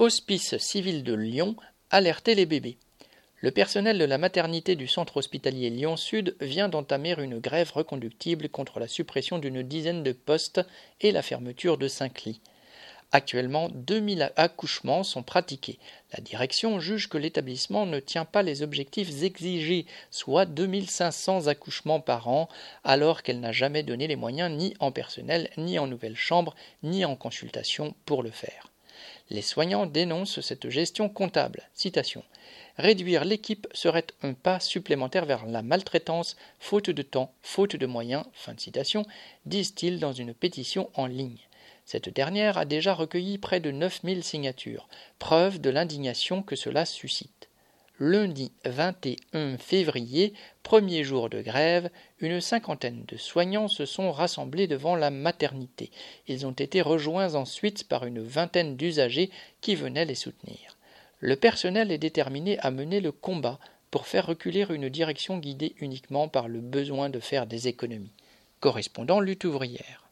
Hospice civil de Lyon, alerter les bébés. Le personnel de la maternité du centre hospitalier Lyon-Sud vient d'entamer une grève reconductible contre la suppression d'une dizaine de postes et la fermeture de cinq lits. Actuellement, 2000 accouchements sont pratiqués. La direction juge que l'établissement ne tient pas les objectifs exigés, soit 2500 accouchements par an, alors qu'elle n'a jamais donné les moyens ni en personnel, ni en nouvelles chambres, ni en consultation pour le faire. Les soignants dénoncent cette gestion comptable. Réduire l'équipe serait un pas supplémentaire vers la maltraitance, faute de temps, faute de moyens, fin de citation, disent-ils dans une pétition en ligne. Cette dernière a déjà recueilli près de 9000 signatures, preuve de l'indignation que cela suscite lundi 21 février, premier jour de grève, une cinquantaine de soignants se sont rassemblés devant la maternité. Ils ont été rejoints ensuite par une vingtaine d'usagers qui venaient les soutenir. Le personnel est déterminé à mener le combat pour faire reculer une direction guidée uniquement par le besoin de faire des économies. Correspondant lutte ouvrière.